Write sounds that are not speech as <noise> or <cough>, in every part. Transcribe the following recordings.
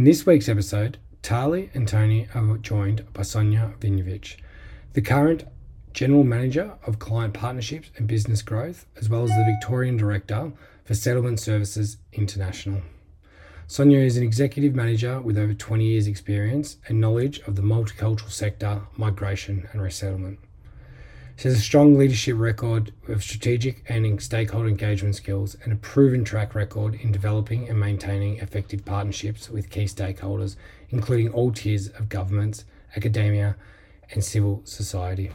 In this week's episode, Tali and Tony are joined by Sonia Vignjevic, the current General Manager of Client Partnerships and Business Growth, as well as the Victorian Director for Settlement Services International. Sonia is an executive manager with over 20 years' experience and knowledge of the multicultural sector, migration, and resettlement. She has a strong leadership record of strategic and stakeholder engagement skills and a proven track record in developing and maintaining effective partnerships with key stakeholders, including all tiers of governments, academia, and civil society.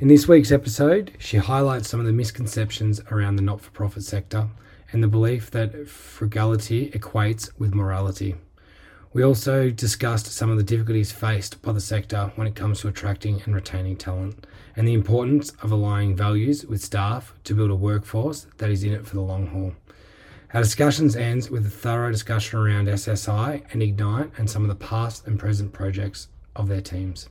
In this week's episode, she highlights some of the misconceptions around the not for profit sector and the belief that frugality equates with morality. We also discussed some of the difficulties faced by the sector when it comes to attracting and retaining talent, and the importance of aligning values with staff to build a workforce that is in it for the long haul. Our discussions ends with a thorough discussion around SSI and Ignite and some of the past and present projects of their teams.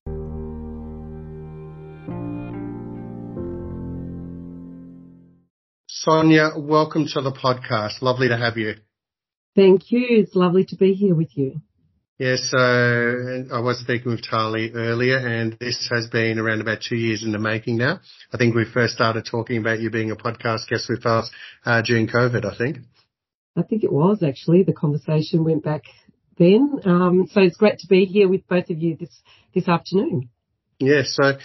Sonia, welcome to the podcast. Lovely to have you. Thank you. It's lovely to be here with you. Yes, so I was speaking with Tali earlier, and this has been around about two years in the making now. I think we first started talking about you being a podcast guest with us uh, during COVID, I think. I think it was actually. The conversation went back then. Um, so it's great to be here with both of you this, this afternoon. Yes. So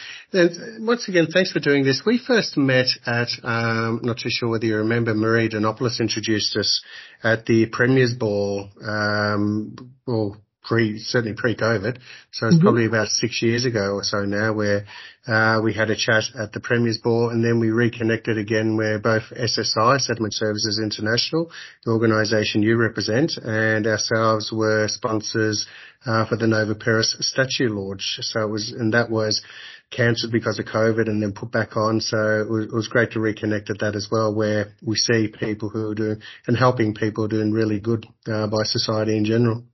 once again, thanks for doing this. We first met at, um, not too sure whether you remember, Marie Denopoulos introduced us at the Premier's Ball, um, well, pre, certainly pre-COVID. So it's mm-hmm. probably about six years ago or so now where, uh, we had a chat at the Premier's Ball and then we reconnected again where both SSI, Settlement Services International, the organisation you represent, and ourselves were sponsors, uh, for the Nova Peris statue launch. So it was, and that was, cancelled because of COVID and then put back on. So it was, it was, great to reconnect at that as well, where we see people who are doing and helping people doing really good uh, by society in general.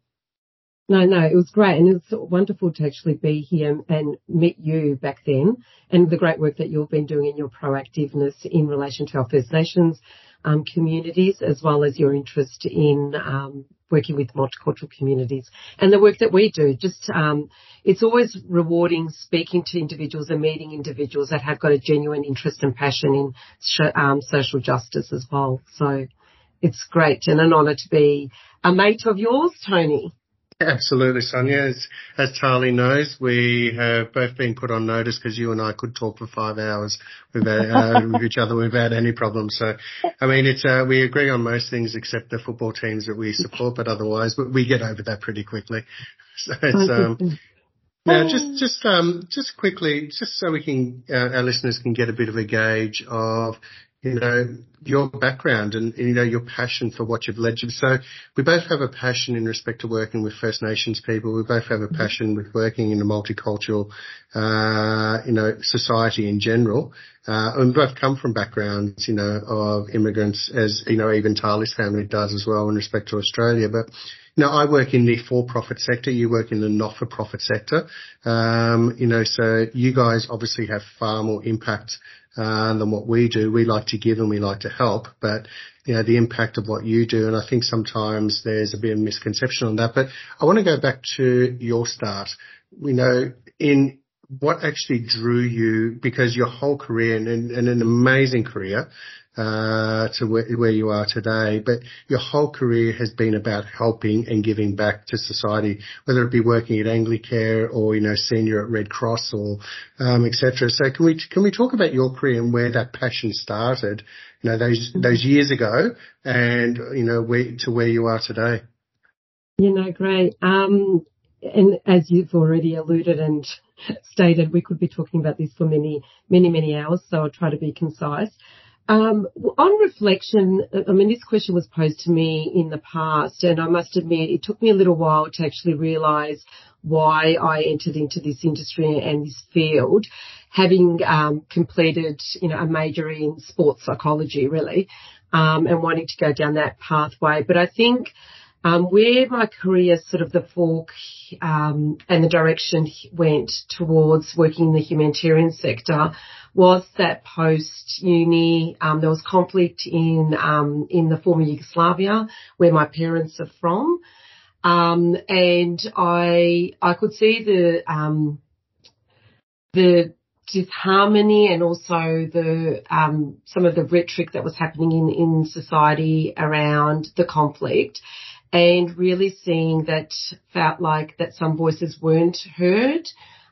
No, no, it was great. And it's wonderful to actually be here and meet you back then and the great work that you've been doing in your proactiveness in relation to our First Nations um, communities, as well as your interest in um, working with multicultural communities and the work that we do. Just um, it's always rewarding speaking to individuals and meeting individuals that have got a genuine interest and passion in um, social justice as well. So it's great and an honour to be a mate of yours, Tony. Absolutely, Sonia. As, as Tali knows, we have both been put on notice because you and I could talk for five hours without, uh, with each other without any problems. So, I mean, it's, uh, we agree on most things except the football teams that we support, but otherwise we get over that pretty quickly. <laughs> So it's, um, now, just just um, just quickly, just so we can uh, our listeners can get a bit of a gauge of you know, your background and, you know, your passion for what you've led to. So we both have a passion in respect to working with First Nations people. We both have a passion with working in a multicultural, uh, you know, society in general. Uh, and we both come from backgrounds, you know, of immigrants as, you know, even Tali's family does as well in respect to Australia. But, know, I work in the for-profit sector. You work in the not-for-profit sector. Um, you know, so you guys obviously have far more impact uh, than what we do. We like to give and we like to help, but you know, the impact of what you do. And I think sometimes there's a bit of misconception on that, but I want to go back to your start. You know in what actually drew you because your whole career and, and an amazing career, uh, to where, where, you are today, but your whole career has been about helping and giving back to society, whether it be working at Anglicare or, you know, senior at Red Cross or, um, etc. So can we, can we talk about your career and where that passion started, you know, those, those years ago and, you know, where, to where you are today? You know, great. Um, and as you've already alluded and stated, we could be talking about this for many, many, many hours. So I'll try to be concise. Um, on reflection, I mean, this question was posed to me in the past, and I must admit it took me a little while to actually realise why I entered into this industry and this field, having um, completed, you know, a major in sports psychology, really, um, and wanting to go down that pathway. But I think um, where my career sort of the fork um, and the direction went towards working in the humanitarian sector was that post uni um, there was conflict in um, in the former Yugoslavia where my parents are from. Um, and I, I could see the, um, the disharmony and also the, um, some of the rhetoric that was happening in, in society around the conflict and really seeing that felt like that some voices weren't heard,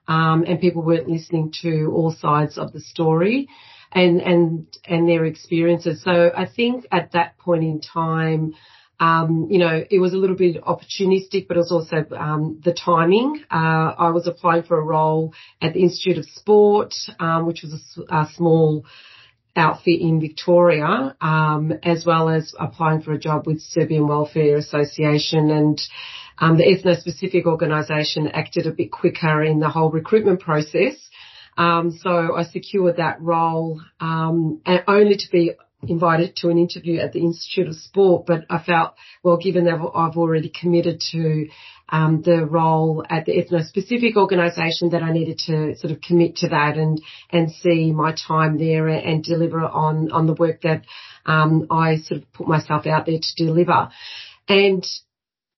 um, and people weren't listening to all sides of the story and, and, and their experiences. So I think at that point in time, um, you know, it was a little bit opportunistic, but it was also um, the timing. Uh, I was applying for a role at the Institute of Sport, um, which was a, a, small outfit in Victoria, um, as well as applying for a job with Serbian Welfare Association and um, the ethno-specific organisation acted a bit quicker in the whole recruitment process. Um, so I secured that role, and only to be invited to an interview at the Institute of Sport, but I felt, well, given that I've already committed to um, the role at the ethno-specific organisation, that I needed to sort of commit to that and and see my time there and deliver on on the work that um, I sort of put myself out there to deliver. And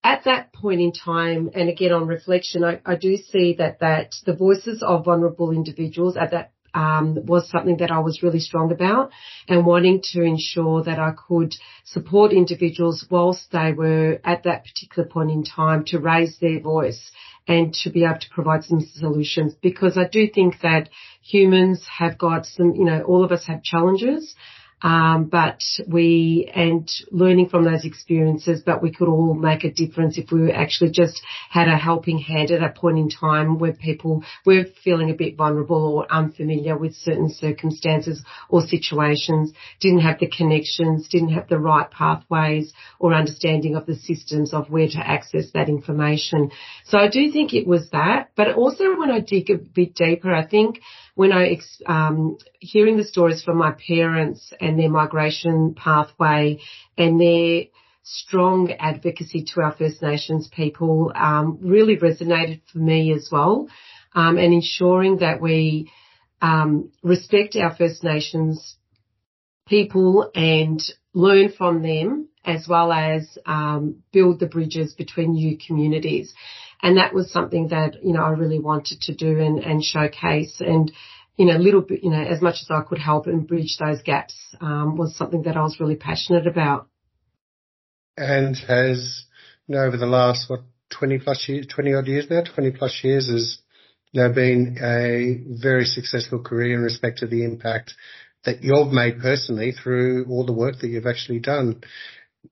at that point in time, and again on reflection, I, I do see that that the voices of vulnerable individuals at that um, was something that I was really strong about and wanting to ensure that I could support individuals whilst they were at that particular point in time to raise their voice and to be able to provide some solutions. Because I do think that humans have got some, you know, all of us have challenges um, but we, and learning from those experiences, but we could all make a difference if we actually just had a helping hand at a point in time where people were feeling a bit vulnerable or unfamiliar with certain circumstances or situations, didn't have the connections, didn't have the right pathways or understanding of the systems of where to access that information. So I do think it was that, but also when I dig a bit deeper, I think when I, um, hearing the stories from my parents and their migration pathway and their strong advocacy to our First Nations people, um, really resonated for me as well. Um, and ensuring that we, um, respect our First Nations people and learn from them as well as um, build the bridges between new communities. And that was something that, you know, I really wanted to do and, and showcase and, you know, a little bit, you know, as much as I could help and bridge those gaps, um, was something that I was really passionate about. And has, you know, over the last, what, 20 plus years, 20 odd years now, 20 plus years has, know, been a very successful career in respect to the impact that you've made personally through all the work that you've actually done.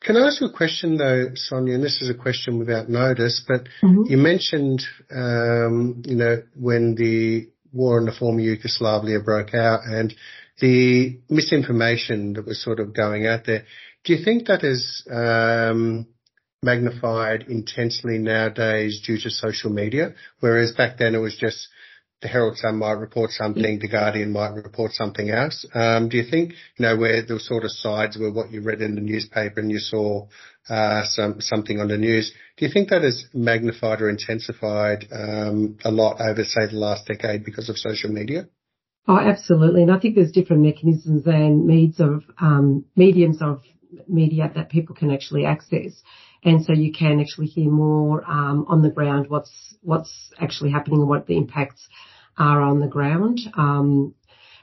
Can I ask you a question though, Sonia? And this is a question without notice, but mm-hmm. you mentioned, um, you know, when the war in the former Yugoslavia broke out and the misinformation that was sort of going out there. Do you think that is um, magnified intensely nowadays due to social media? Whereas back then it was just the Herald Sun might report something, the Guardian might report something else. Um, do you think, you know, where the sort of sides were what you read in the newspaper and you saw uh, some something on the news, do you think that has magnified or intensified um, a lot over, say, the last decade because of social media? Oh, absolutely. And I think there's different mechanisms and means of um, mediums of media that people can actually access. And so you can actually hear more um, on the ground what's what's actually happening and what the impacts are on the ground. Um,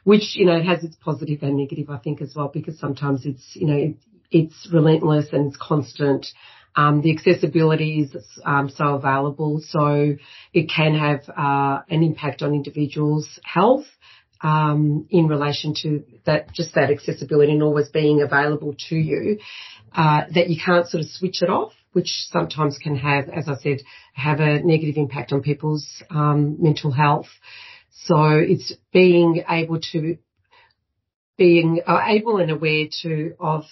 which you know has its positive and negative, I think, as well, because sometimes it's you know it, it's relentless and it's constant. Um, the accessibility is um, so available, so it can have uh, an impact on individuals' health um, in relation to that, just that accessibility and always being available to you, uh, that you can't sort of switch it off, which sometimes can have, as I said, have a negative impact on people's um, mental health. So it's being able to being uh, able and aware to of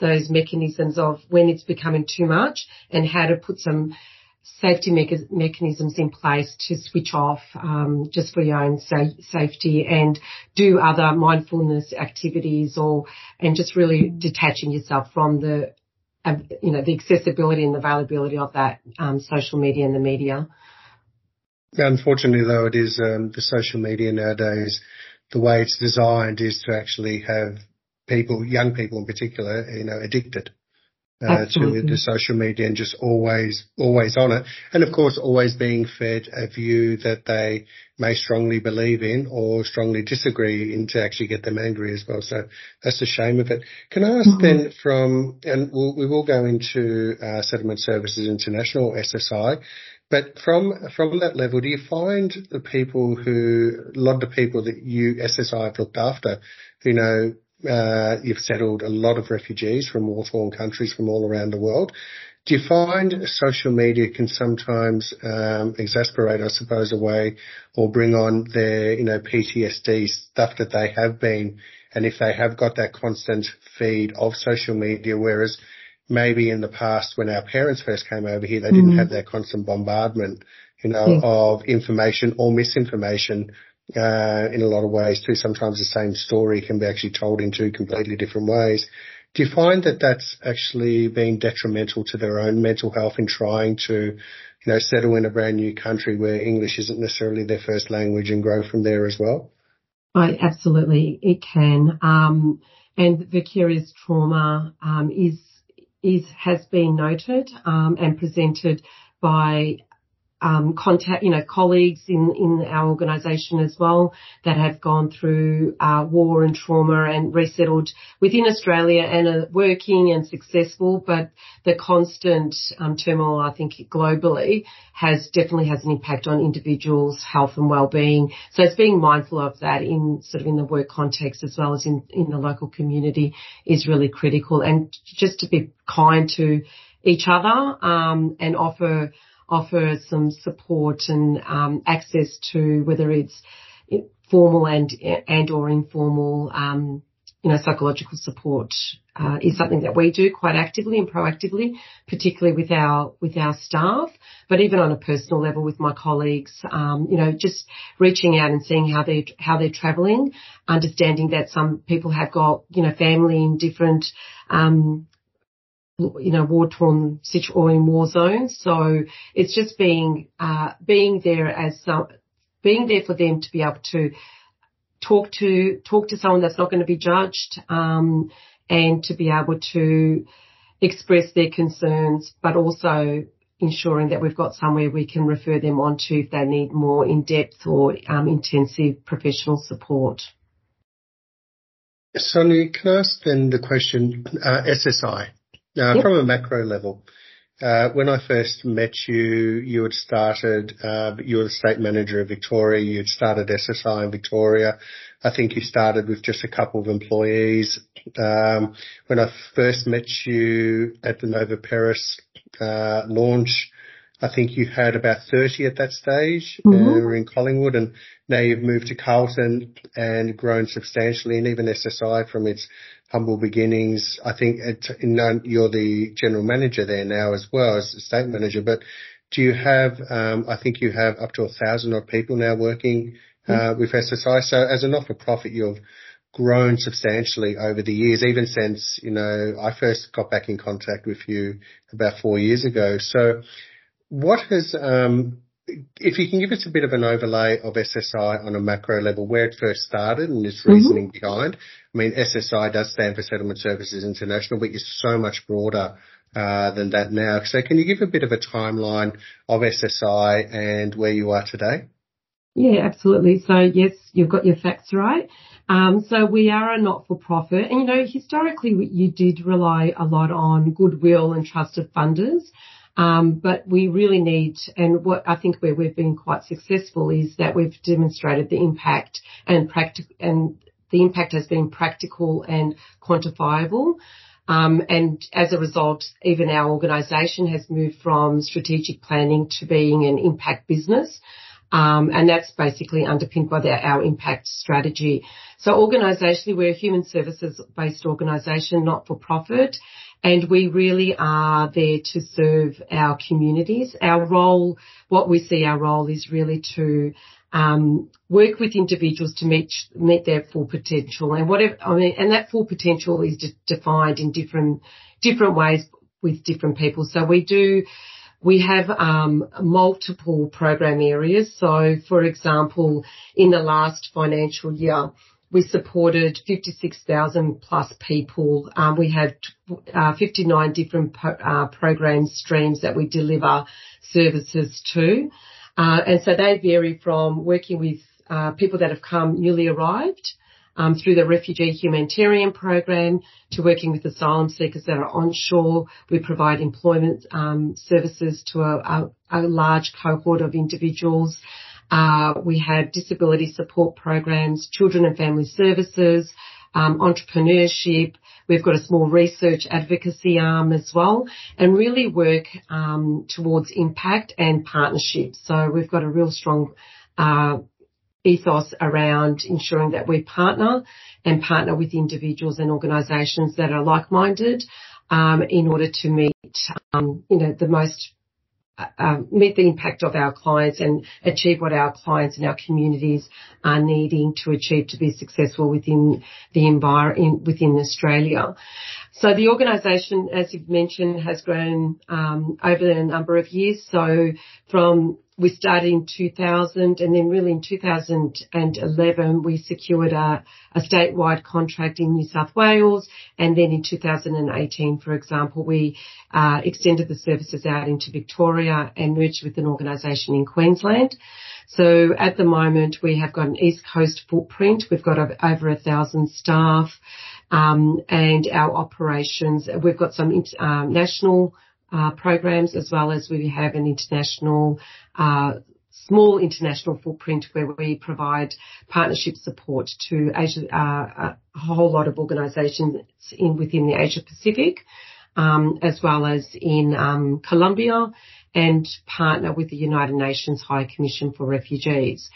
those mechanisms of when it's becoming too much and how to put some safety me- mechanisms in place to switch off um, just for your own sa- safety and do other mindfulness activities or and just really detaching yourself from the uh, you know the accessibility and the availability of that um, social media and the media. Unfortunately, though, it is um, the social media nowadays. The way it's designed is to actually have people, young people in particular, you know, addicted. Uh, to the social media and just always, always on it. And of course, always being fed a view that they may strongly believe in or strongly disagree in to actually get them angry as well. So that's a shame of it. Can I ask mm-hmm. then from, and we'll, we will go into uh, Settlement Services International, SSI, but from from that level, do you find the people who, a lot of the people that you SSI have looked after, who know uh, you've settled a lot of refugees from war-torn countries from all around the world. Do you find social media can sometimes um, exasperate, I suppose, away or bring on their, you know, PTSD stuff that they have been, and if they have got that constant feed of social media, whereas maybe in the past when our parents first came over here, they didn't mm. have that constant bombardment, you know, yeah. of information or misinformation uh, in a lot of ways too. Sometimes the same story can be actually told in two completely different ways. Do you find that that's actually being detrimental to their own mental health in trying to, you know, settle in a brand new country where English isn't necessarily their first language and grow from there as well? I absolutely it can. Um, and vicarious trauma um, is is has been noted um, and presented by um, contact, you know, colleagues in, in our organisation as well that have gone through uh, war and trauma and resettled within Australia and are working and successful. But the constant um, turmoil, I think, globally has definitely has an impact on individuals' health and well-being. So it's being mindful of that in sort of in the work context as well as in, in the local community is really critical. And just to be kind to each other um, and offer offer some support and um, access to whether it's formal and and or informal um, you know psychological support uh, is something that we do quite actively and proactively, particularly with our with our staff, but even on a personal level with my colleagues. Um, you know, just reaching out and seeing how they how they're travelling, understanding that some people have got you know family in different um, you know, war torn or in war zones. So it's just being, uh, being there as some, being there for them to be able to talk to, talk to someone that's not going to be judged, um, and to be able to express their concerns, but also ensuring that we've got somewhere we can refer them on to if they need more in-depth or um, intensive professional support. Sonia, can I ask then the question, uh, SSI, uh, yep. From a macro level, uh, when I first met you, you had started, uh, you were the state manager of Victoria, you had started SSI in Victoria. I think you started with just a couple of employees. Um, when I first met you at the Nova Peris uh, launch, I think you had about 30 at that stage mm-hmm. uh, in Collingwood and now you've moved to Carlton and grown substantially and even SSI from its humble beginnings. I think you're the general manager there now as well as the state manager, but do you have, um, I think you have up to a thousand odd people now working uh, mm-hmm. with SSI. So as a not-for-profit, you've grown substantially over the years, even since, you know, I first got back in contact with you about four years ago. So what has, um, if you can give us a bit of an overlay of SSI on a macro level, where it first started and its reasoning mm-hmm. behind. I mean, SSI does stand for Settlement Services International, but you're so much broader uh, than that now. So can you give a bit of a timeline of SSI and where you are today? Yeah, absolutely. So yes, you've got your facts right. Um, so we are a not-for-profit, and you know historically you did rely a lot on goodwill and trusted funders. Um, but we really need, and what I think where we've been quite successful is that we've demonstrated the impact and practic- and the impact has been practical and quantifiable. Um, and as a result, even our organisation has moved from strategic planning to being an impact business. Um, and that's basically underpinned by our impact strategy. So organisationally, we're a human services based organisation, not for profit, and we really are there to serve our communities. Our role, what we see our role is really to um, work with individuals to meet their full potential, and whatever I mean, and that full potential is de- defined in different different ways with different people. So we do. We have um, multiple program areas. So, for example, in the last financial year, we supported 56,000 plus people. Um, we have uh, 59 different po- uh, program streams that we deliver services to. Uh, and so they vary from working with uh, people that have come newly arrived um, through the refugee humanitarian program to working with asylum seekers that are onshore. We provide employment um, services to a, a, a, large cohort of individuals. Uh, we have disability support programs, children and family services, um, entrepreneurship. We've got a small research advocacy arm as well, and really work um, towards impact and partnerships. So we've got a real strong uh, ethos around ensuring that we partner and partner with individuals and organisations that are like-minded um, in order to meet, um, you know, the most uh, um, meet the impact of our clients and achieve what our clients and our communities are needing to achieve to be successful within the environment within Australia. So the organisation, as you've mentioned, has grown um, over a number of years. So from we started in 2000 and then really in 2011 we secured a, a, statewide contract in New South Wales and then in 2018 for example we uh, extended the services out into Victoria and merged with an organisation in Queensland. So at the moment we have got an East Coast footprint. We've got over a thousand staff um, and our operations. We've got some uh, national uh, programs as well as we have an international, small international footprint where we provide partnership support to Asia, uh, a whole lot of organisations in within the Asia Pacific, um, as well as in um, Colombia, and partner with the United Nations High Commission for Refugees.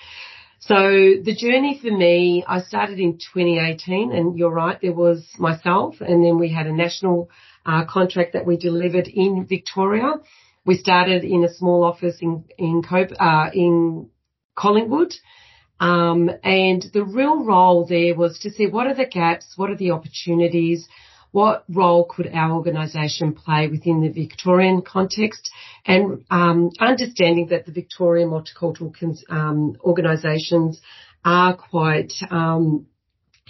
So the journey for me, I started in 2018, and you're right, there was myself, and then we had a national uh, contract that we delivered in Victoria. We started in a small office in in, uh, in Collingwood. Um, and the real role there was to see what are the gaps, what are the opportunities, what role could our organisation play within the Victorian context, and um, understanding that the Victorian multicultural um, organisations are quite um,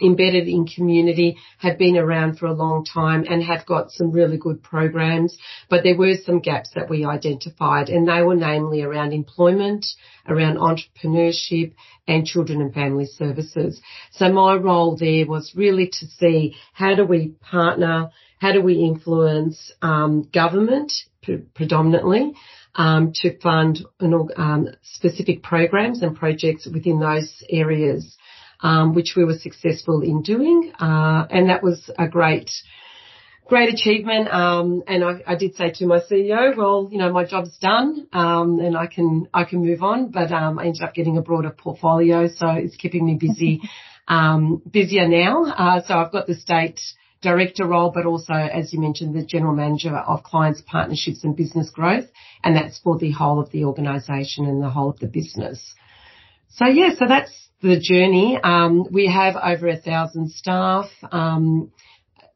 embedded in community, have been around for a long time and have got some really good programs. But there were some gaps that we identified and they were namely around employment, around entrepreneurship and children and family services. So my role there was really to see how do we partner, how do we influence um, government pre- predominantly um, to fund an, um, specific programs and projects within those areas um, which we were successful in doing, uh, and that was a great great achievement. Um, and I, I, did say to my CEO, well, you know, my job's done, um, and I can, I can move on, but, um, I ended up getting a broader portfolio. So it's keeping me busy, <laughs> um, busier now. Uh, so I've got the state director role, but also, as you mentioned, the general manager of clients, partnerships and business growth. And that's for the whole of the organization and the whole of the business. So yeah, so that's the journey. Um, we have over a thousand staff um,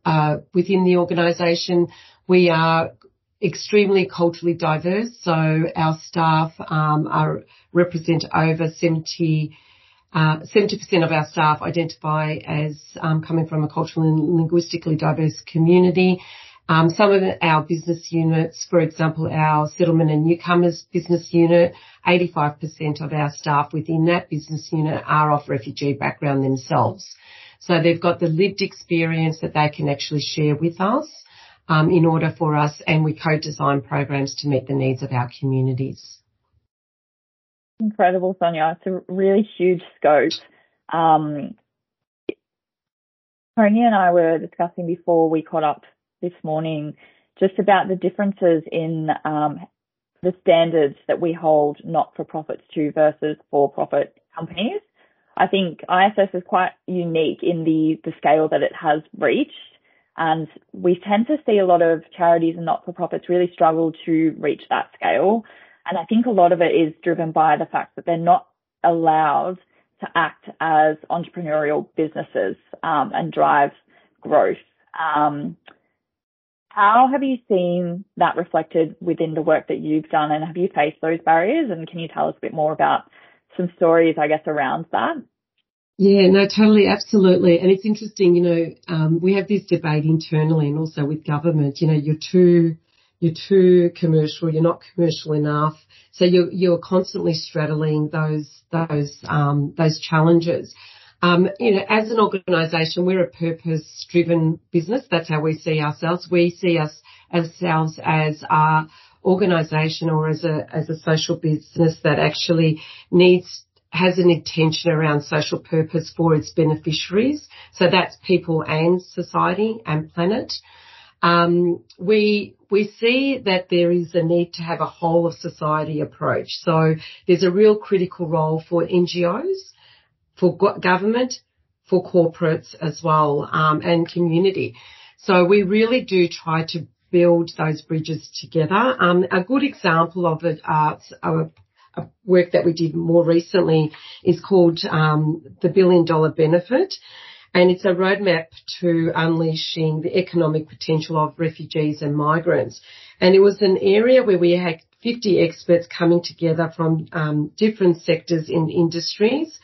uh, within the organisation. We are extremely culturally diverse, so our staff um, are represent over 70 uh, 70% of our staff identify as um, coming from a culturally and linguistically diverse community. Um, some of our business units, for example, our settlement and newcomers business unit, 85% of our staff within that business unit are of refugee background themselves. So they've got the lived experience that they can actually share with us um, in order for us, and we co-design programs to meet the needs of our communities. Incredible, Sonia. It's a really huge scope. Um, Tony and I were discussing before we caught up this morning just about the differences in um, the standards that we hold not-for-profits to versus for-profit companies. I think ISS is quite unique in the, the scale that it has reached. And we tend to see a lot of charities and not-for-profits really struggle to reach that scale. And I think a lot of it is driven by the fact that they're not allowed to act as entrepreneurial businesses um, and drive growth. Um, how have you seen that reflected within the work that you've done and have you faced those barriers? And can you tell us a bit more about some stories, I guess, around that? Yeah, no, totally, absolutely. And it's interesting, you know, um, we have this debate internally and also with government, you know, you're too, you're too commercial, you're not commercial enough. So you're, you're constantly straddling those, those, um, those challenges. Um, you know, as an organisation, we're a purpose-driven business. That's how we see ourselves. We see us ourselves as our organisation or as a as a social business that actually needs has an intention around social purpose for its beneficiaries. So that's people and society and planet. Um, we we see that there is a need to have a whole of society approach. So there's a real critical role for NGOs, for government, for corporates as well, um, and community. So we really do try to build those bridges together. Um, a good example of it, uh, a, a work that we did more recently is called um, the Billion Dollar Benefit. And it's a roadmap to unleashing the economic potential of refugees and migrants. And it was an area where we had 50 experts coming together from um, different sectors in industries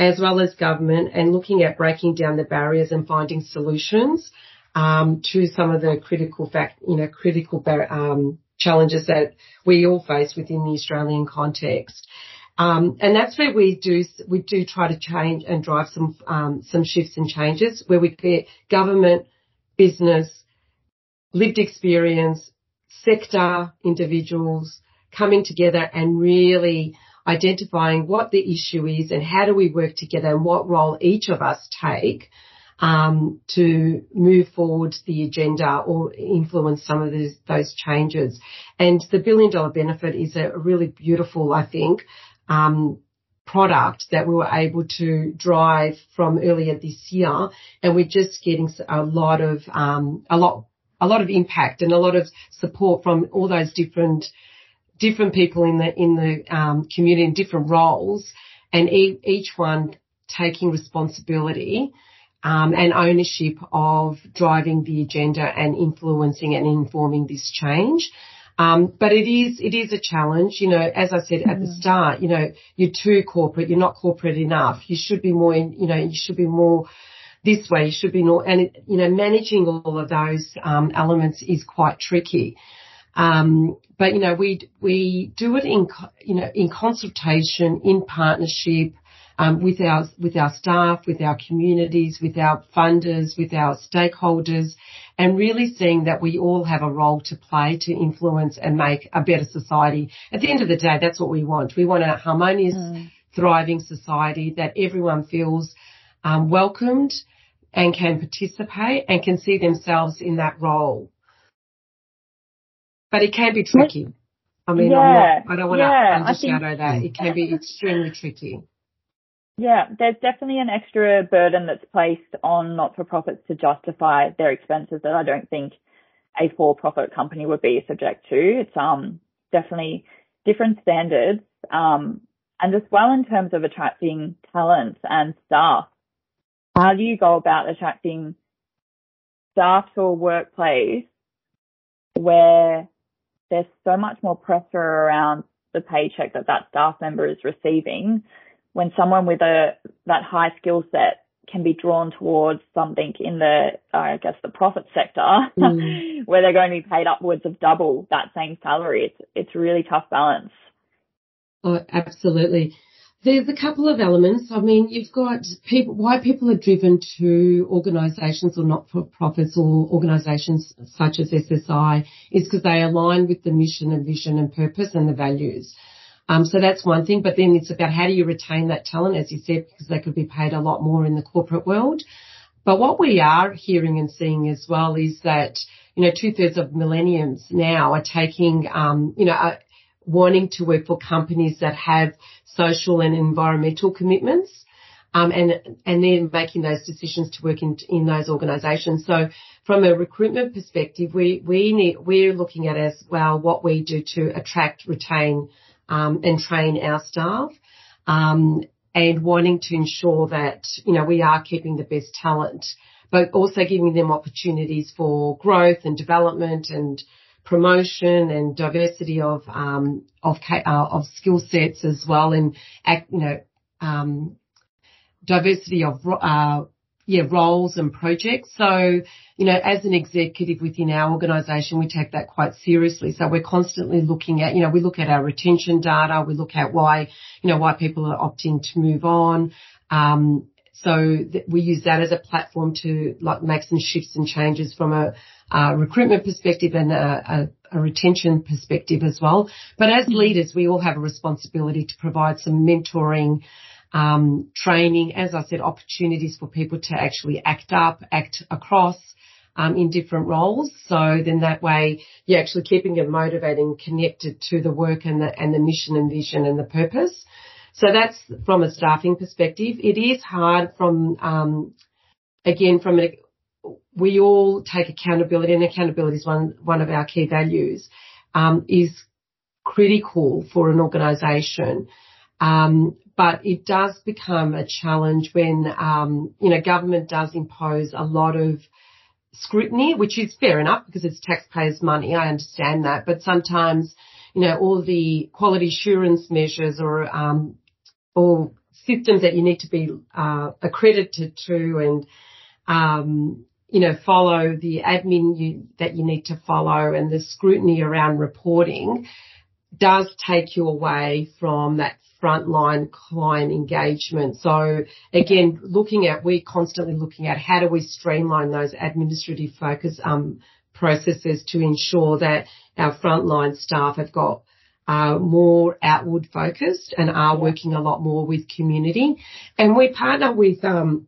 as well as government and looking at breaking down the barriers and finding solutions um, to some of the critical fact, you know, critical um, challenges that we all face within the Australian context. Um, and that's where we do we do try to change and drive some um, some shifts and changes where we get government, business, lived experience, sector individuals coming together and really identifying what the issue is and how do we work together and what role each of us take um, to move forward the agenda or influence some of those, those changes. And the billion dollar benefit is a really beautiful, I think, um, product that we were able to drive from earlier this year, and we're just getting a lot of um, a lot a lot of impact and a lot of support from all those different different people in the in the um, community in different roles, and e- each one taking responsibility um, and ownership of driving the agenda and influencing and informing this change. Um, but it is it is a challenge, you know. As I said mm. at the mm. start, you know, you're too corporate. You're not corporate enough. You should be more, in, you know, you should be more this way. You should be more, and it, you know, managing all of those um, elements is quite tricky. Um, but you know, we we do it in you know in consultation, in partnership, um, with our with our staff, with our communities, with our funders, with our stakeholders, and really seeing that we all have a role to play to influence and make a better society. At the end of the day, that's what we want. We want a harmonious, mm. thriving society that everyone feels um, welcomed and can participate and can see themselves in that role. But it can be tricky. I mean, yeah, not, i don't want yeah, to undershadow that. It can be extremely tricky. Yeah, there's definitely an extra burden that's placed on not-for-profits to justify their expenses that I don't think a for-profit company would be subject to. It's um definitely different standards, um, and as well in terms of attracting talent and staff. How do you go about attracting staff to a workplace where there's so much more pressure around the paycheck that that staff member is receiving when someone with a that high skill set can be drawn towards something in the I guess the profit sector mm. <laughs> where they're going to be paid upwards of double that same salary. It's it's a really tough balance. Oh, absolutely. There's a couple of elements. I mean, you've got people, why people are driven to organisations or not-for-profits or organisations such as SSI is because they align with the mission and vision and purpose and the values. Um, so that's one thing, but then it's about how do you retain that talent, as you said, because they could be paid a lot more in the corporate world. But what we are hearing and seeing as well is that, you know, two thirds of millennials now are taking, um, you know, are wanting to work for companies that have social and environmental commitments. Um, and and then making those decisions to work in in those organisations. So from a recruitment perspective, we we need we're looking at as well what we do to attract, retain, um, and train our staff. Um, and wanting to ensure that, you know, we are keeping the best talent, but also giving them opportunities for growth and development and promotion and diversity of um, of uh, of skill sets as well, and you know um, diversity of uh, yeah, roles and projects. So, you know, as an executive within our organisation, we take that quite seriously. So we're constantly looking at, you know, we look at our retention data, we look at why, you know, why people are opting to move on. Um, so th- we use that as a platform to like make some shifts and changes from a, recruitment perspective and a, a, a, retention perspective as well. But as leaders, we all have a responsibility to provide some mentoring, um, training, as I said, opportunities for people to actually act up, act across. Um, in different roles. So then that way you're actually keeping them motivated and connected to the work and the, and the mission and vision and the purpose. So that's from a staffing perspective. It is hard from, um, again, from a, we all take accountability and accountability is one, one of our key values, um, is critical for an organisation. Um, but it does become a challenge when, um, you know, government does impose a lot of scrutiny, which is fair enough because it's taxpayers' money. I understand that. But sometimes, you know, all the quality assurance measures or, um, or systems that you need to be, uh, accredited to and, um, you know, follow the admin you, that you need to follow and the scrutiny around reporting does take you away from that frontline client engagement. So again, looking at, we're constantly looking at how do we streamline those administrative focus um, processes to ensure that our frontline staff have got uh, more outward focused and are working a lot more with community. And we partner with um,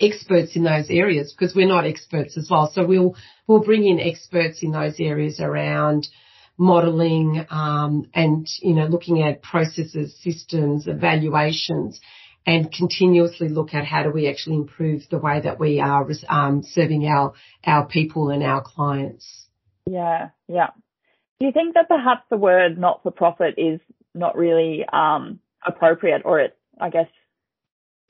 experts in those areas because we're not experts as well. So we'll we'll bring in experts in those areas around modeling, um, and, you know, looking at processes, systems, evaluations, and continuously look at how do we actually improve the way that we are um, serving our our people and our clients. Yeah, yeah. Do you think that perhaps the word not for profit is not really um, appropriate, or it, I guess,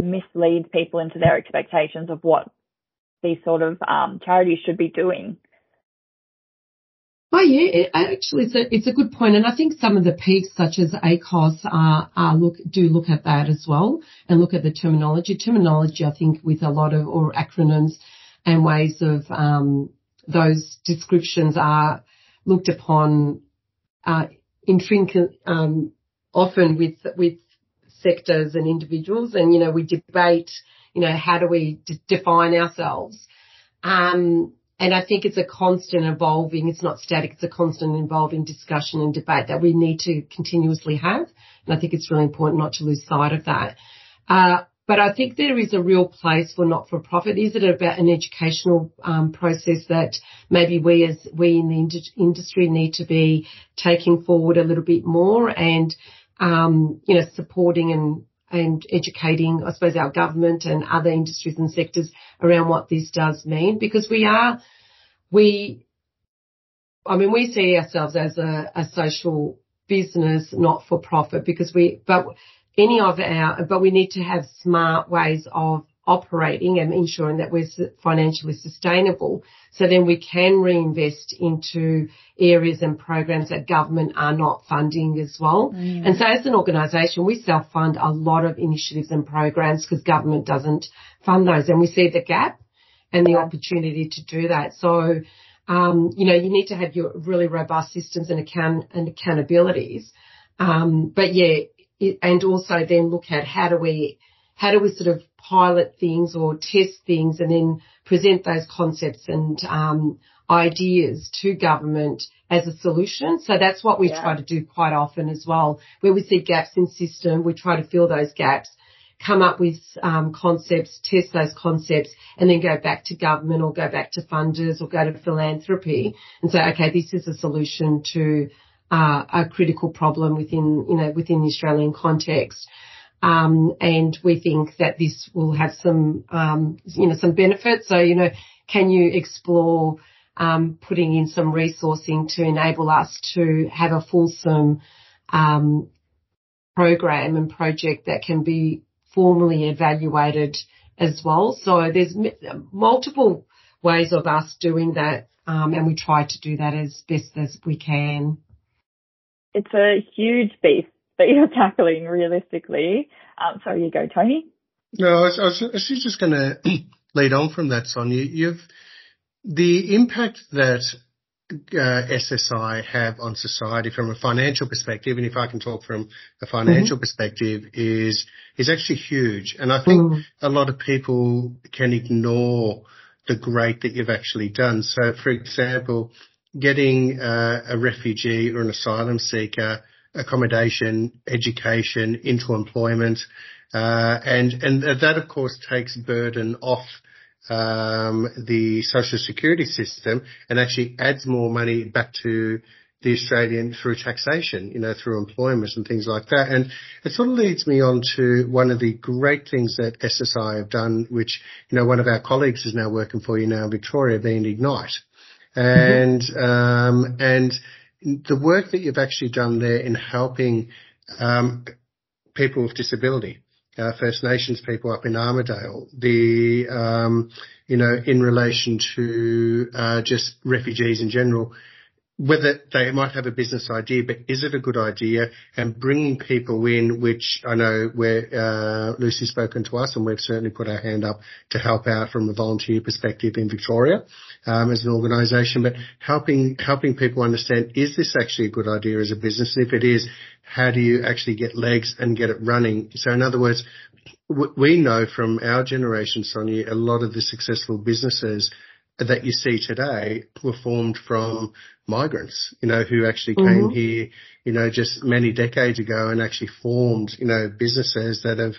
misleads people into their expectations of what these sort of um, charities should be doing? Oh yeah, it, actually, it's a it's a good point, and I think some of the peaks, such as ACOSS, are, are look do look at that as well, and look at the terminology. Terminology, I think, with a lot of or acronyms and ways of um, those descriptions are looked upon uh, um, often with with sectors and individuals, and you know we debate, you know, how do we d- define ourselves. Um, and I think it's a constant evolving, it's not static, it's a constant evolving discussion and debate that we need to continuously have. And I think it's really important not to lose sight of that. Uh, but I think there is a real place for not-for-profit. Is it about an educational um, process that maybe we as we in the ind- industry need to be taking forward a little bit more and um, you know supporting and and educating, I suppose, our government and other industries and sectors around what this does mean because we are, we, I mean, we see ourselves as a, a social business, not for profit because we, but any of our, but we need to have smart ways of operating and ensuring that we're financially sustainable. So then we can reinvest into areas and programs that government are not funding as well. Mm. And so as an organisation, we self-fund a lot of initiatives and programs because government doesn't fund those and we see the gap and the opportunity to do that. So, um, you know, you need to have your really robust systems and account and accountabilities. Um, but yeah, it, and also then look at how do we how do we sort of pilot things or test things and then present those concepts and um, ideas to government as a solution. So that's what we yeah. try to do quite often as well. Where we see gaps in system, we try to fill those gaps, come up with um, concepts, test those concepts, and then go back to government or go back to funders or go to philanthropy and say, okay, this is a solution to uh, a critical problem within, you know, within the Australian context. Um, and we think that this will have some, um, you know, some benefits. So, you know, can you explore um, putting in some resourcing to enable us to have a fulsome um, program and project that can be formally evaluated as well. So there's multiple ways of us doing that, um, and we try to do that as best as we can. It's a huge beast that you're tackling realistically. Um, sorry, you go, Tony. No, I was, I was, I was just going to <clears throat> lead on from that, Sonia. You've the impact that uh, SSI have on society from a financial perspective, and if I can talk from a financial mm-hmm. perspective, is is actually huge. And I think mm. a lot of people can ignore the great that you've actually done. So, for example, getting uh, a refugee or an asylum seeker accommodation, education, into employment, uh, and and that of course takes burden off um, the social security system and actually adds more money back to the Australian through taxation, you know, through employment and things like that. And it sort of leads me on to one of the great things that SSI have done, which, you know, one of our colleagues is now working for you now in Victoria, being Ignite. And, mm-hmm. um, and the work that you've actually done there in helping, um, people with disability uh, First Nations people up in Armidale, the um, you know in relation to uh, just refugees in general, whether they might have a business idea, but is it a good idea? And bringing people in, which I know where uh, Lucy's spoken to us, and we've certainly put our hand up to help out from a volunteer perspective in Victoria um, as an organisation, but helping helping people understand is this actually a good idea as a business, and if it is, how do you actually get legs and get it running? So in other words, we know from our generation, Sonia, a lot of the successful businesses that you see today were formed from migrants, you know, who actually came mm-hmm. here, you know, just many decades ago and actually formed, you know, businesses that have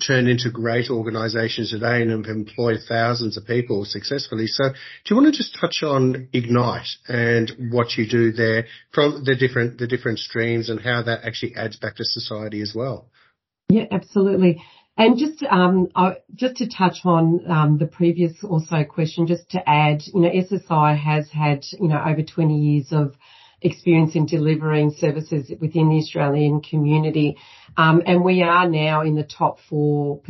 turned into great organizations today and have employed thousands of people successfully. So do you want to just touch on Ignite and what you do there from the different, the different streams and how that actually adds back to society as well? Yeah, absolutely. And just um, just to touch on um, the previous also question, just to add, you know, SSI has had you know over 20 years of experience in delivering services within the Australian community. Um, and we are now in the top 4%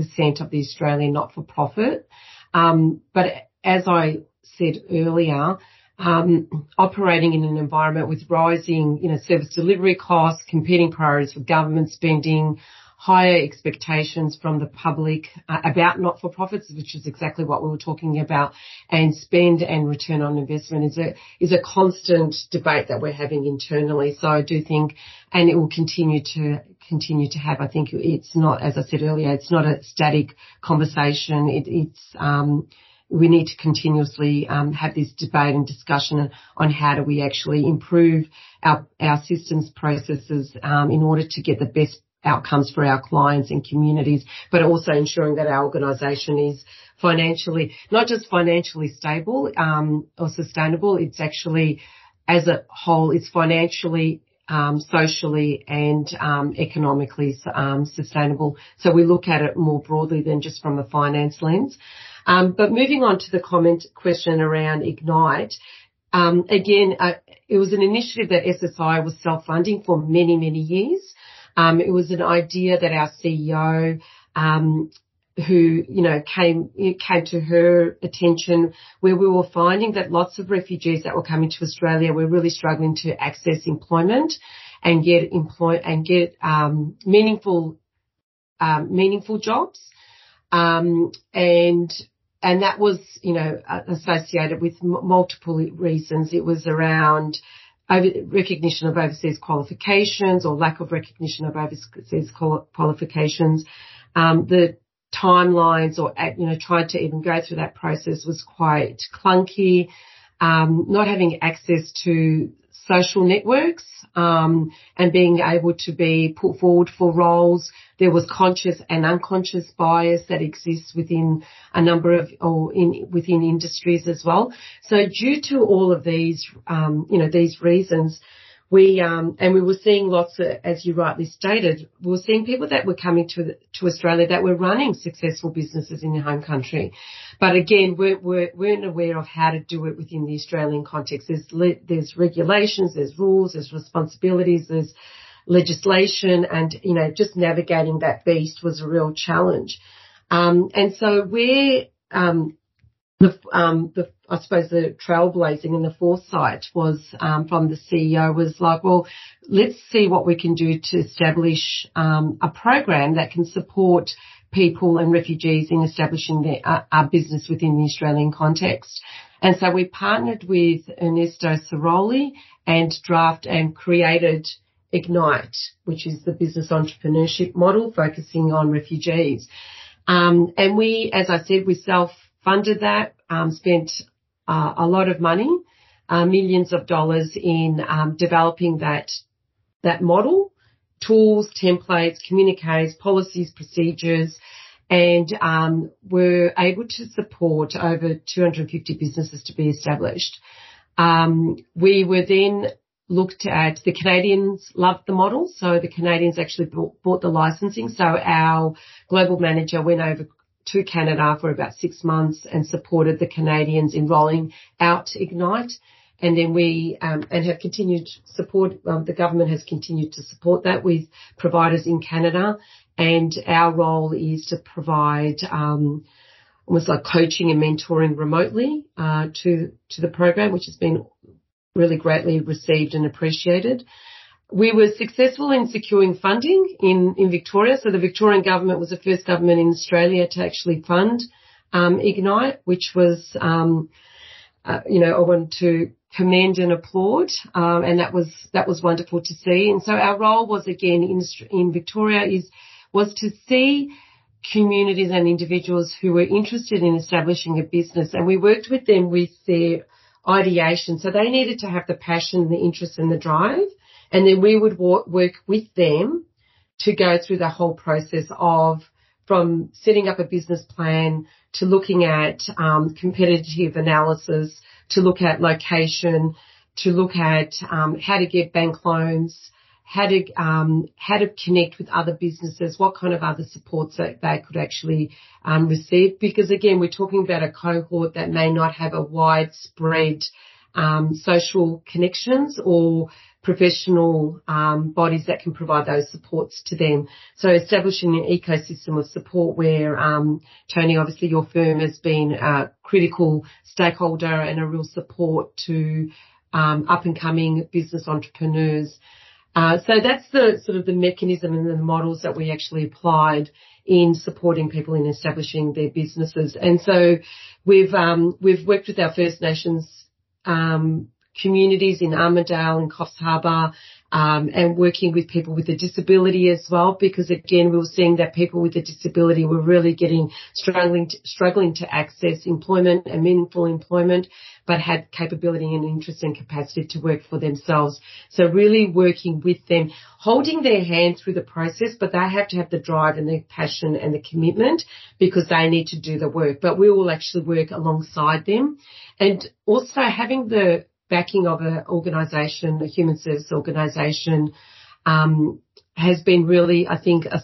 of the Australian not-for-profit. Um, but as I said earlier, um, operating in an environment with rising, you know, service delivery costs, competing priorities for government spending, higher expectations from the public uh, about not-for-profits, which is exactly what we were talking about, and spend and return on investment is a is a constant debate that we're having internally. So I do think, and it will continue to continue to have. I think it's not, as I said earlier, it's not a static conversation. It, it's um, we need to continuously um, have this debate and discussion on how do we actually improve our, our systems processes um, in order to get the best outcomes for our clients and communities, but also ensuring that our organisation is financially, not just financially stable um, or sustainable, it's actually as a whole, it's financially um, socially and um, economically um, sustainable. So we look at it more broadly than just from a finance lens. Um, but moving on to the comment question around Ignite, um, again, uh, it was an initiative that SSI was self-funding for many, many years. Um, it was an idea that our CEO, um, who, you know, came, came to her attention where we were finding that lots of refugees that were coming to Australia were really struggling to access employment and get employ and get, um, meaningful, um, meaningful jobs. Um, and, and that was, you know, associated with m- multiple reasons. It was around, recognition of overseas qualifications or lack of recognition of overseas qualifications. Um, the timelines or, you know, trying to even go through that process was quite clunky. Um, not having access to social networks um, and being able to be put forward for roles. There was conscious and unconscious bias that exists within a number of or in within industries as well. So due to all of these, um, you know, these reasons, we um, and we were seeing lots of, as you rightly stated, we were seeing people that were coming to to Australia that were running successful businesses in their home country, but again, we weren't aware of how to do it within the Australian context. There's there's regulations, there's rules, there's responsibilities, there's legislation, and you know, just navigating that beast was a real challenge. Um, and so we're um, the, um, the, I suppose the trailblazing and the foresight was um, from the CEO was like, well, let's see what we can do to establish um, a program that can support people and refugees in establishing their, uh, our business within the Australian context. And so we partnered with Ernesto Sirolli and draft and created Ignite, which is the business entrepreneurship model focusing on refugees. Um, and we, as I said, we self-funded that, um, spent uh, a lot of money, uh, millions of dollars in um, developing that that model, tools, templates, communiques, policies, procedures, and um, were able to support over 250 businesses to be established. Um, we were then looked at the Canadians loved the model, so the Canadians actually bought, bought the licensing. So our global manager went over to Canada for about six months and supported the Canadians in rolling out Ignite. And then we um, and have continued support. Um, the government has continued to support that with providers in Canada, and our role is to provide um, almost like coaching and mentoring remotely uh, to to the program, which has been really greatly received and appreciated. We were successful in securing funding in, in Victoria. So the Victorian government was the first government in Australia to actually fund um, Ignite, which was, um, uh, you know, I want to commend and applaud, um, and that was that was wonderful to see. And so our role was again in in Victoria is was to see communities and individuals who were interested in establishing a business, and we worked with them with their ideation. So they needed to have the passion, the interest, and the drive and then we would work with them to go through the whole process of from setting up a business plan to looking at um, competitive analysis, to look at location, to look at um, how to get bank loans, how to um, how to connect with other businesses, what kind of other supports that they could actually um, receive. Because again, we're talking about a cohort that may not have a widespread um, social connections or professional um, bodies that can provide those supports to them. So establishing an ecosystem of support where um, Tony, obviously your firm has been a critical stakeholder and a real support to um, up and coming business entrepreneurs. Uh, so that's the sort of the mechanism and the models that we actually applied in supporting people in establishing their businesses. And so we've um, we've worked with our First Nations um, communities in Armidale and Coffs Harbour, um, and working with people with a disability as well, because again, we were seeing that people with a disability were really getting struggling to, struggling to access employment and meaningful employment, but had capability and interest and capacity to work for themselves. So really working with them, holding their hand through the process, but they have to have the drive and the passion and the commitment because they need to do the work. But we will actually work alongside them and also having the backing of an organisation, a human service organisation, um, has been really, I think, a,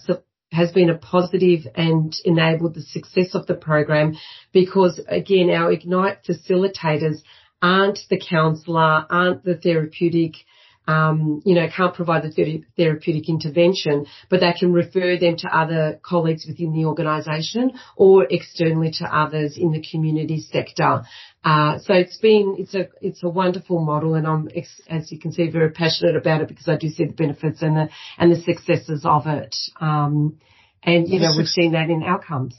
has been a positive and enabled the success of the program because again, our Ignite facilitators aren't the counsellor, aren't the therapeutic um, you know, can't provide the therapeutic intervention, but they can refer them to other colleagues within the organisation or externally to others in the community sector. Uh, so it's been, it's a, it's a wonderful model and I'm, as you can see, very passionate about it because I do see the benefits and the, and the successes of it. Um, and, you know, we've seen that in outcomes.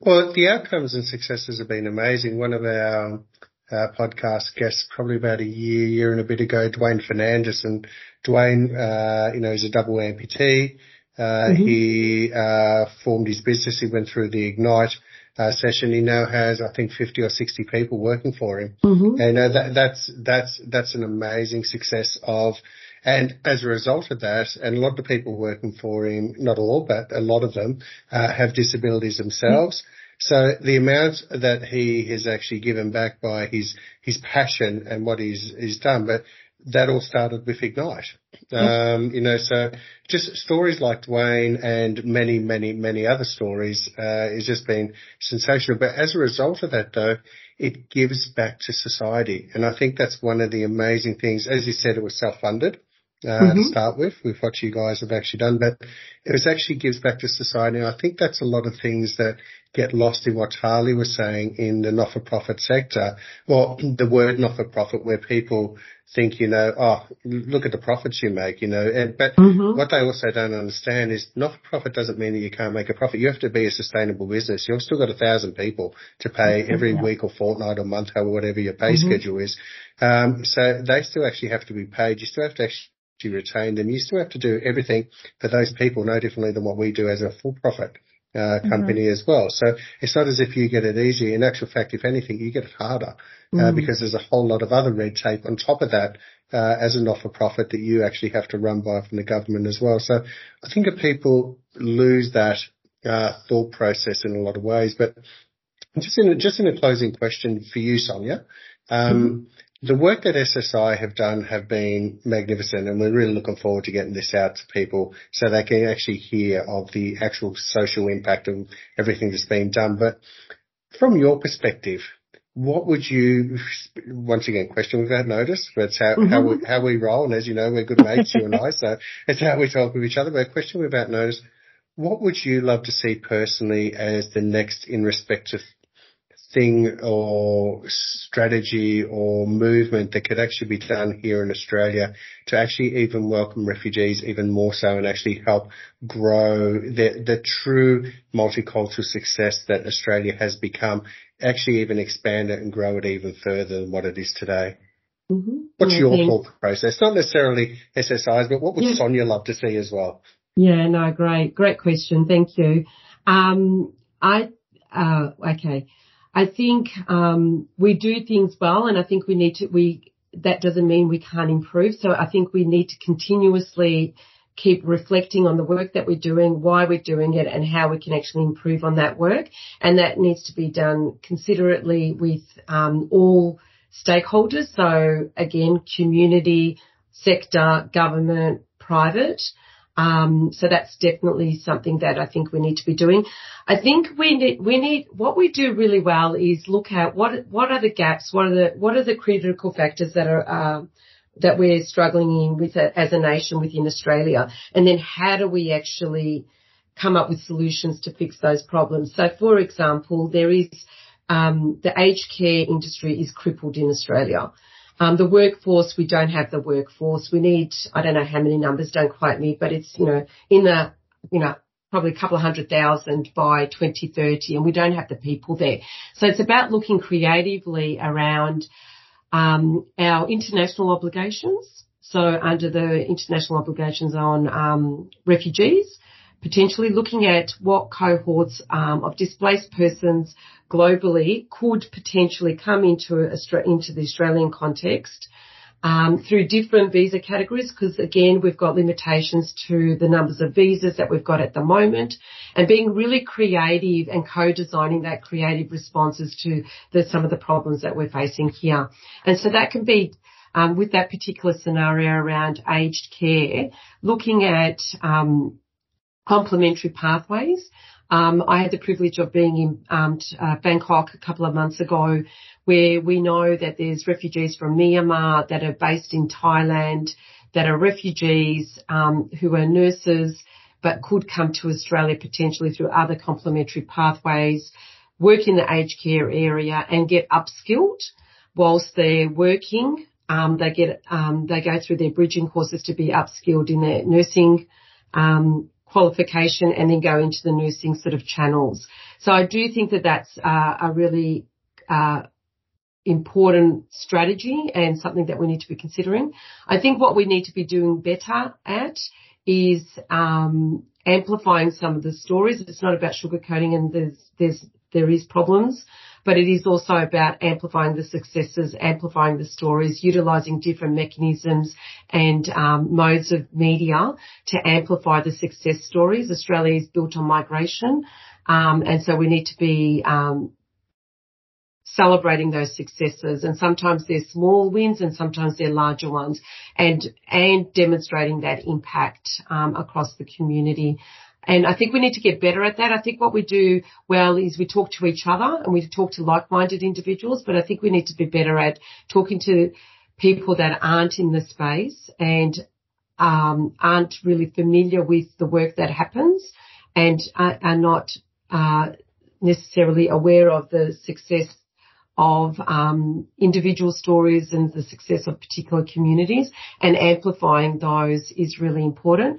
Well, the outcomes and successes have been amazing. One of our our podcast guests probably about a year, year and a bit ago, Dwayne Fernandez And Dwayne, uh, you know, is a double amputee. Uh, mm-hmm. he, uh, formed his business. He went through the Ignite, uh, session. He now has, I think, 50 or 60 people working for him. Mm-hmm. And uh, that, that's, that's, that's an amazing success of, and as a result of that, and a lot of the people working for him, not all, but a lot of them, uh, have disabilities themselves. Mm-hmm. So the amount that he has actually given back by his his passion and what he's he's done, but that all started with Ignite. Um, you know, so just stories like Dwayne and many, many, many other stories, uh, has just been sensational. But as a result of that though, it gives back to society. And I think that's one of the amazing things. As you said, it was self-funded. Uh, mm-hmm. to start with, with what you guys have actually done, but it was actually gives back to society. And I think that's a lot of things that get lost in what Charlie was saying in the not-for-profit sector, or the word not-for-profit, where people think, you know, oh, look at the profits you make, you know. And, but mm-hmm. what they also don't understand is not-for-profit doesn't mean that you can't make a profit. You have to be a sustainable business. You've still got a thousand people to pay mm-hmm. every yeah. week or fortnight or month or whatever your pay mm-hmm. schedule is. Um, so they still actually have to be paid. You still have to actually retain them. You still have to do everything for those people no differently than what we do as a for-profit. Uh, mm-hmm. company mm-hmm. as well. So it's not as if you get it easy. In actual fact, if anything, you get it harder uh, mm-hmm. because there's a whole lot of other red tape on top of that uh, as a not-for-profit that you actually have to run by from the government as well. So I think if people lose that uh, thought process in a lot of ways. But just in a, just in a closing question for you, Sonia, um, mm-hmm the work that SSI have done have been magnificent and we're really looking forward to getting this out to people so they can actually hear of the actual social impact of everything that's been done. But from your perspective, what would you, once again, question without notice, but it's how, mm-hmm. how, we, how we roll. And as you know, we're good mates, you and I, so <laughs> it's how we talk with each other. But a question without notice, what would you love to see personally as the next in respect to thing or strategy or movement that could actually be done here in Australia to actually even welcome refugees even more so and actually help grow the, the true multicultural success that Australia has become, actually even expand it and grow it even further than what it is today. Mm-hmm. What's yeah, your thought process? Not necessarily SSIs, but what would yeah. Sonia love to see as well? Yeah, no, great, great question. Thank you. Um, I, uh, okay. I think um, we do things well, and I think we need to. We that doesn't mean we can't improve. So I think we need to continuously keep reflecting on the work that we're doing, why we're doing it, and how we can actually improve on that work. And that needs to be done considerately with um, all stakeholders. So again, community, sector, government, private. Um, so that's definitely something that I think we need to be doing. I think we need, we need, what we do really well is look at what, what are the gaps, what are the, what are the critical factors that are, uh, that we're struggling in with a, as a nation within Australia, and then how do we actually come up with solutions to fix those problems? So, for example, there is um, the aged care industry is crippled in Australia. Um, the workforce, we don't have the workforce. We need, I don't know how many numbers, don't quote me, but it's, you know, in the, you know, probably a couple of hundred thousand by 2030 and we don't have the people there. So it's about looking creatively around, um, our international obligations. So under the international obligations on, um, refugees, potentially looking at what cohorts um, of displaced persons globally could potentially come into, into the Australian context um, through different visa categories because again we've got limitations to the numbers of visas that we've got at the moment and being really creative and co-designing that creative responses to the, some of the problems that we're facing here. And so that can be um, with that particular scenario around aged care, looking at um, complementary pathways. Um, I had the privilege of being in um, uh, Bangkok a couple of months ago, where we know that there's refugees from Myanmar that are based in Thailand, that are refugees um, who are nurses, but could come to Australia potentially through other complementary pathways, work in the aged care area, and get upskilled whilst they're working. Um, they get um, they go through their bridging courses to be upskilled in their nursing um, qualification and then go into the nursing sort of channels. So I do think that that's uh, a really uh, important strategy and something that we need to be considering. I think what we need to be doing better at is um, amplifying some of the stories. It's not about sugarcoating and there's there's there is problems, but it is also about amplifying the successes, amplifying the stories, utilizing different mechanisms and um, modes of media to amplify the success stories. Australia is built on migration, um, and so we need to be um, celebrating those successes and sometimes they're small wins and sometimes they're larger ones and and demonstrating that impact um, across the community and I think we need to get better at that. I think what we do well is we talk to each other and we talk to like-minded individuals, but I think we need to be better at talking to people that aren't in the space and um, aren't really familiar with the work that happens and are, are not uh, necessarily aware of the success of um, individual stories and the success of particular communities, and amplifying those is really important.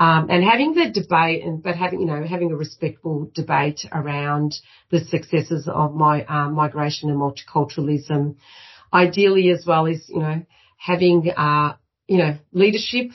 Um, and having the debate, and but having you know having a respectful debate around the successes of my um, migration and multiculturalism, ideally as well as you know having uh, you know leadership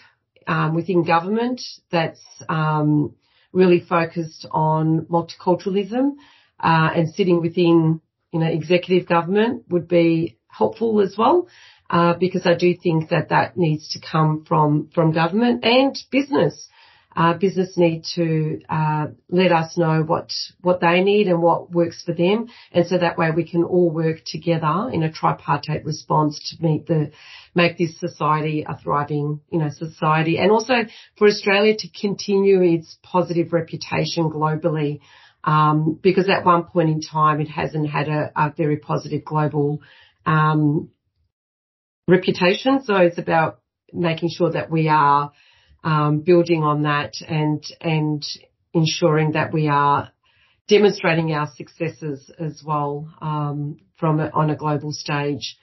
um, within government that's um, really focused on multiculturalism uh, and sitting within you know executive government would be helpful as well. Uh, because I do think that that needs to come from from government and business uh, business need to uh, let us know what what they need and what works for them, and so that way we can all work together in a tripartite response to meet the make this society a thriving you know society, and also for Australia to continue its positive reputation globally. Um, because at one point in time it hasn't had a, a very positive global um, reputation. So it's about making sure that we are um, building on that and and ensuring that we are demonstrating our successes as well um, from a, on a global stage.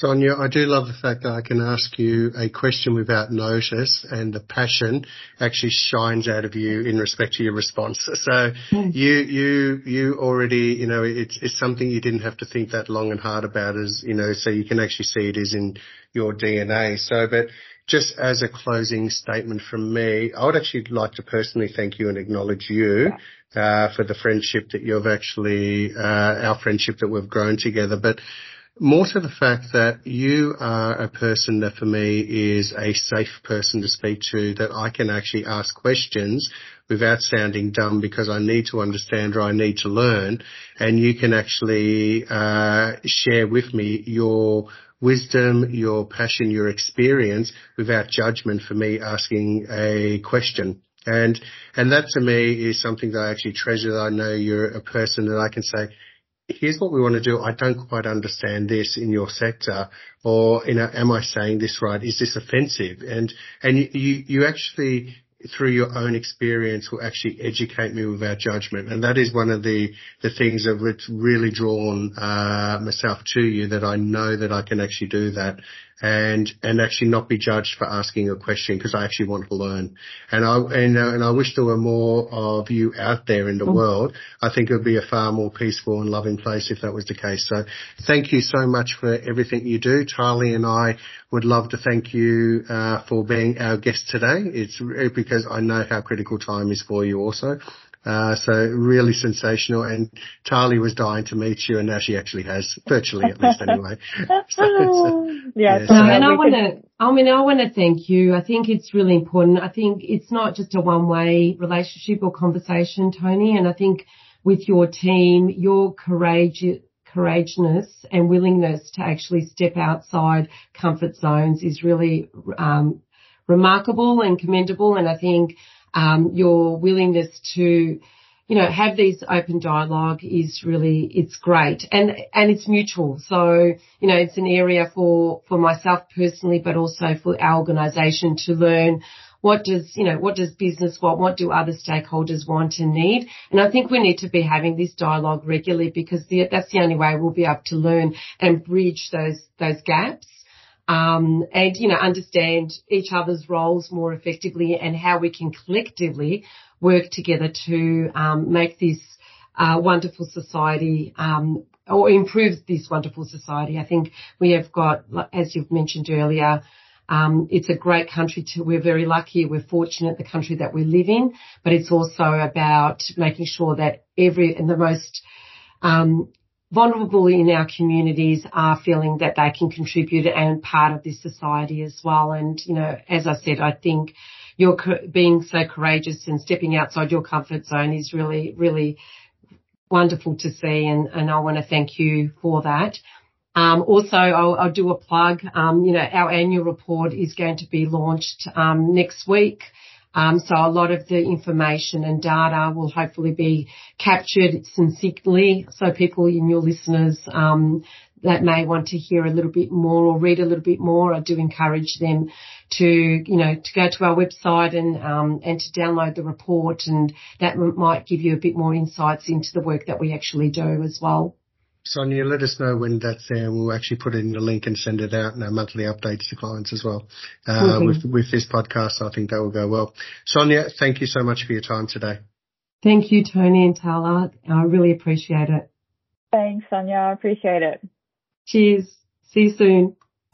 Sonia, I do love the fact that I can ask you a question without notice and the passion actually shines out of you in respect to your response. So mm. you, you, you already, you know, it's, it's something you didn't have to think that long and hard about as, you know, so you can actually see it is in your DNA. So, but just as a closing statement from me, I would actually like to personally thank you and acknowledge you uh, for the friendship that you've actually, uh, our friendship that we've grown together. But more to the fact that you are a person that for me is a safe person to speak to, that I can actually ask questions without sounding dumb because I need to understand or I need to learn. And you can actually uh, share with me your wisdom, your passion, your experience without judgment for me asking a question. And, and that to me is something that I actually treasure. That I know you're a person that I can say, here's what we want to do. I don't quite understand this in your sector or, you know, am I saying this right? Is this offensive? And, and you, you actually through your own experience will actually educate me without judgment. And that is one of the, the things that it's really drawn, uh, myself to you that I know that I can actually do that and and actually not be judged for asking a question because I actually want to learn. And I and, uh, and I wish there were more of you out there in the mm. world. I think it would be a far more peaceful and loving place if that was the case. So thank you so much for everything you do. Charlie and I would love to thank you uh, for being our guest today. It's because I know how critical time is for you also. Uh, so really sensational. And Tali was dying to meet you, and now she actually has, virtually at least anyway. <laughs> <laughs> so, so, yeah. So and I want to, I mean, I want to thank you. I think it's really important. I think it's not just a one-way relationship or conversation, Tony. And I think with your team, your courage, courageousness and willingness to actually step outside comfort zones is really um, remarkable and commendable. And I think um, your willingness to, you know, have these open dialogue is really, it's great and, and it's mutual. So, you know, it's an area for, for myself personally, but also for our organization to learn what does, you know, what does business want? What do other stakeholders want and need? And I think we need to be having this dialogue regularly because the, that's the only way we'll be able to learn and bridge those, those gaps um, and you know understand each other's roles more effectively and how we can collectively work together to um, make this uh, wonderful society um, or improve this wonderful society. I think we have got, as you've mentioned earlier. Um, it's a great country to, we're very lucky, we're fortunate the country that we live in, but it's also about making sure that every, and the most, um, vulnerable in our communities are feeling that they can contribute and part of this society as well. And, you know, as I said, I think you're being so courageous and stepping outside your comfort zone is really, really wonderful to see. And, and I want to thank you for that. Um, also, I'll, I'll, do a plug. Um, you know, our annual report is going to be launched um, next week. Um, so a lot of the information and data will hopefully be captured succinctly so people in your listeners um, that may want to hear a little bit more or read a little bit more, I do encourage them to, you know, to go to our website and, um, and to download the report and that might give you a bit more insights into the work that we actually do as well. Sonia, let us know when that's there. We'll actually put in the link and send it out in our monthly updates to clients as well. Uh, with, with this podcast, I think that will go well. Sonia, thank you so much for your time today. Thank you, Tony and Tala. I really appreciate it. Thanks, Sonia. I appreciate it. Cheers. See you soon.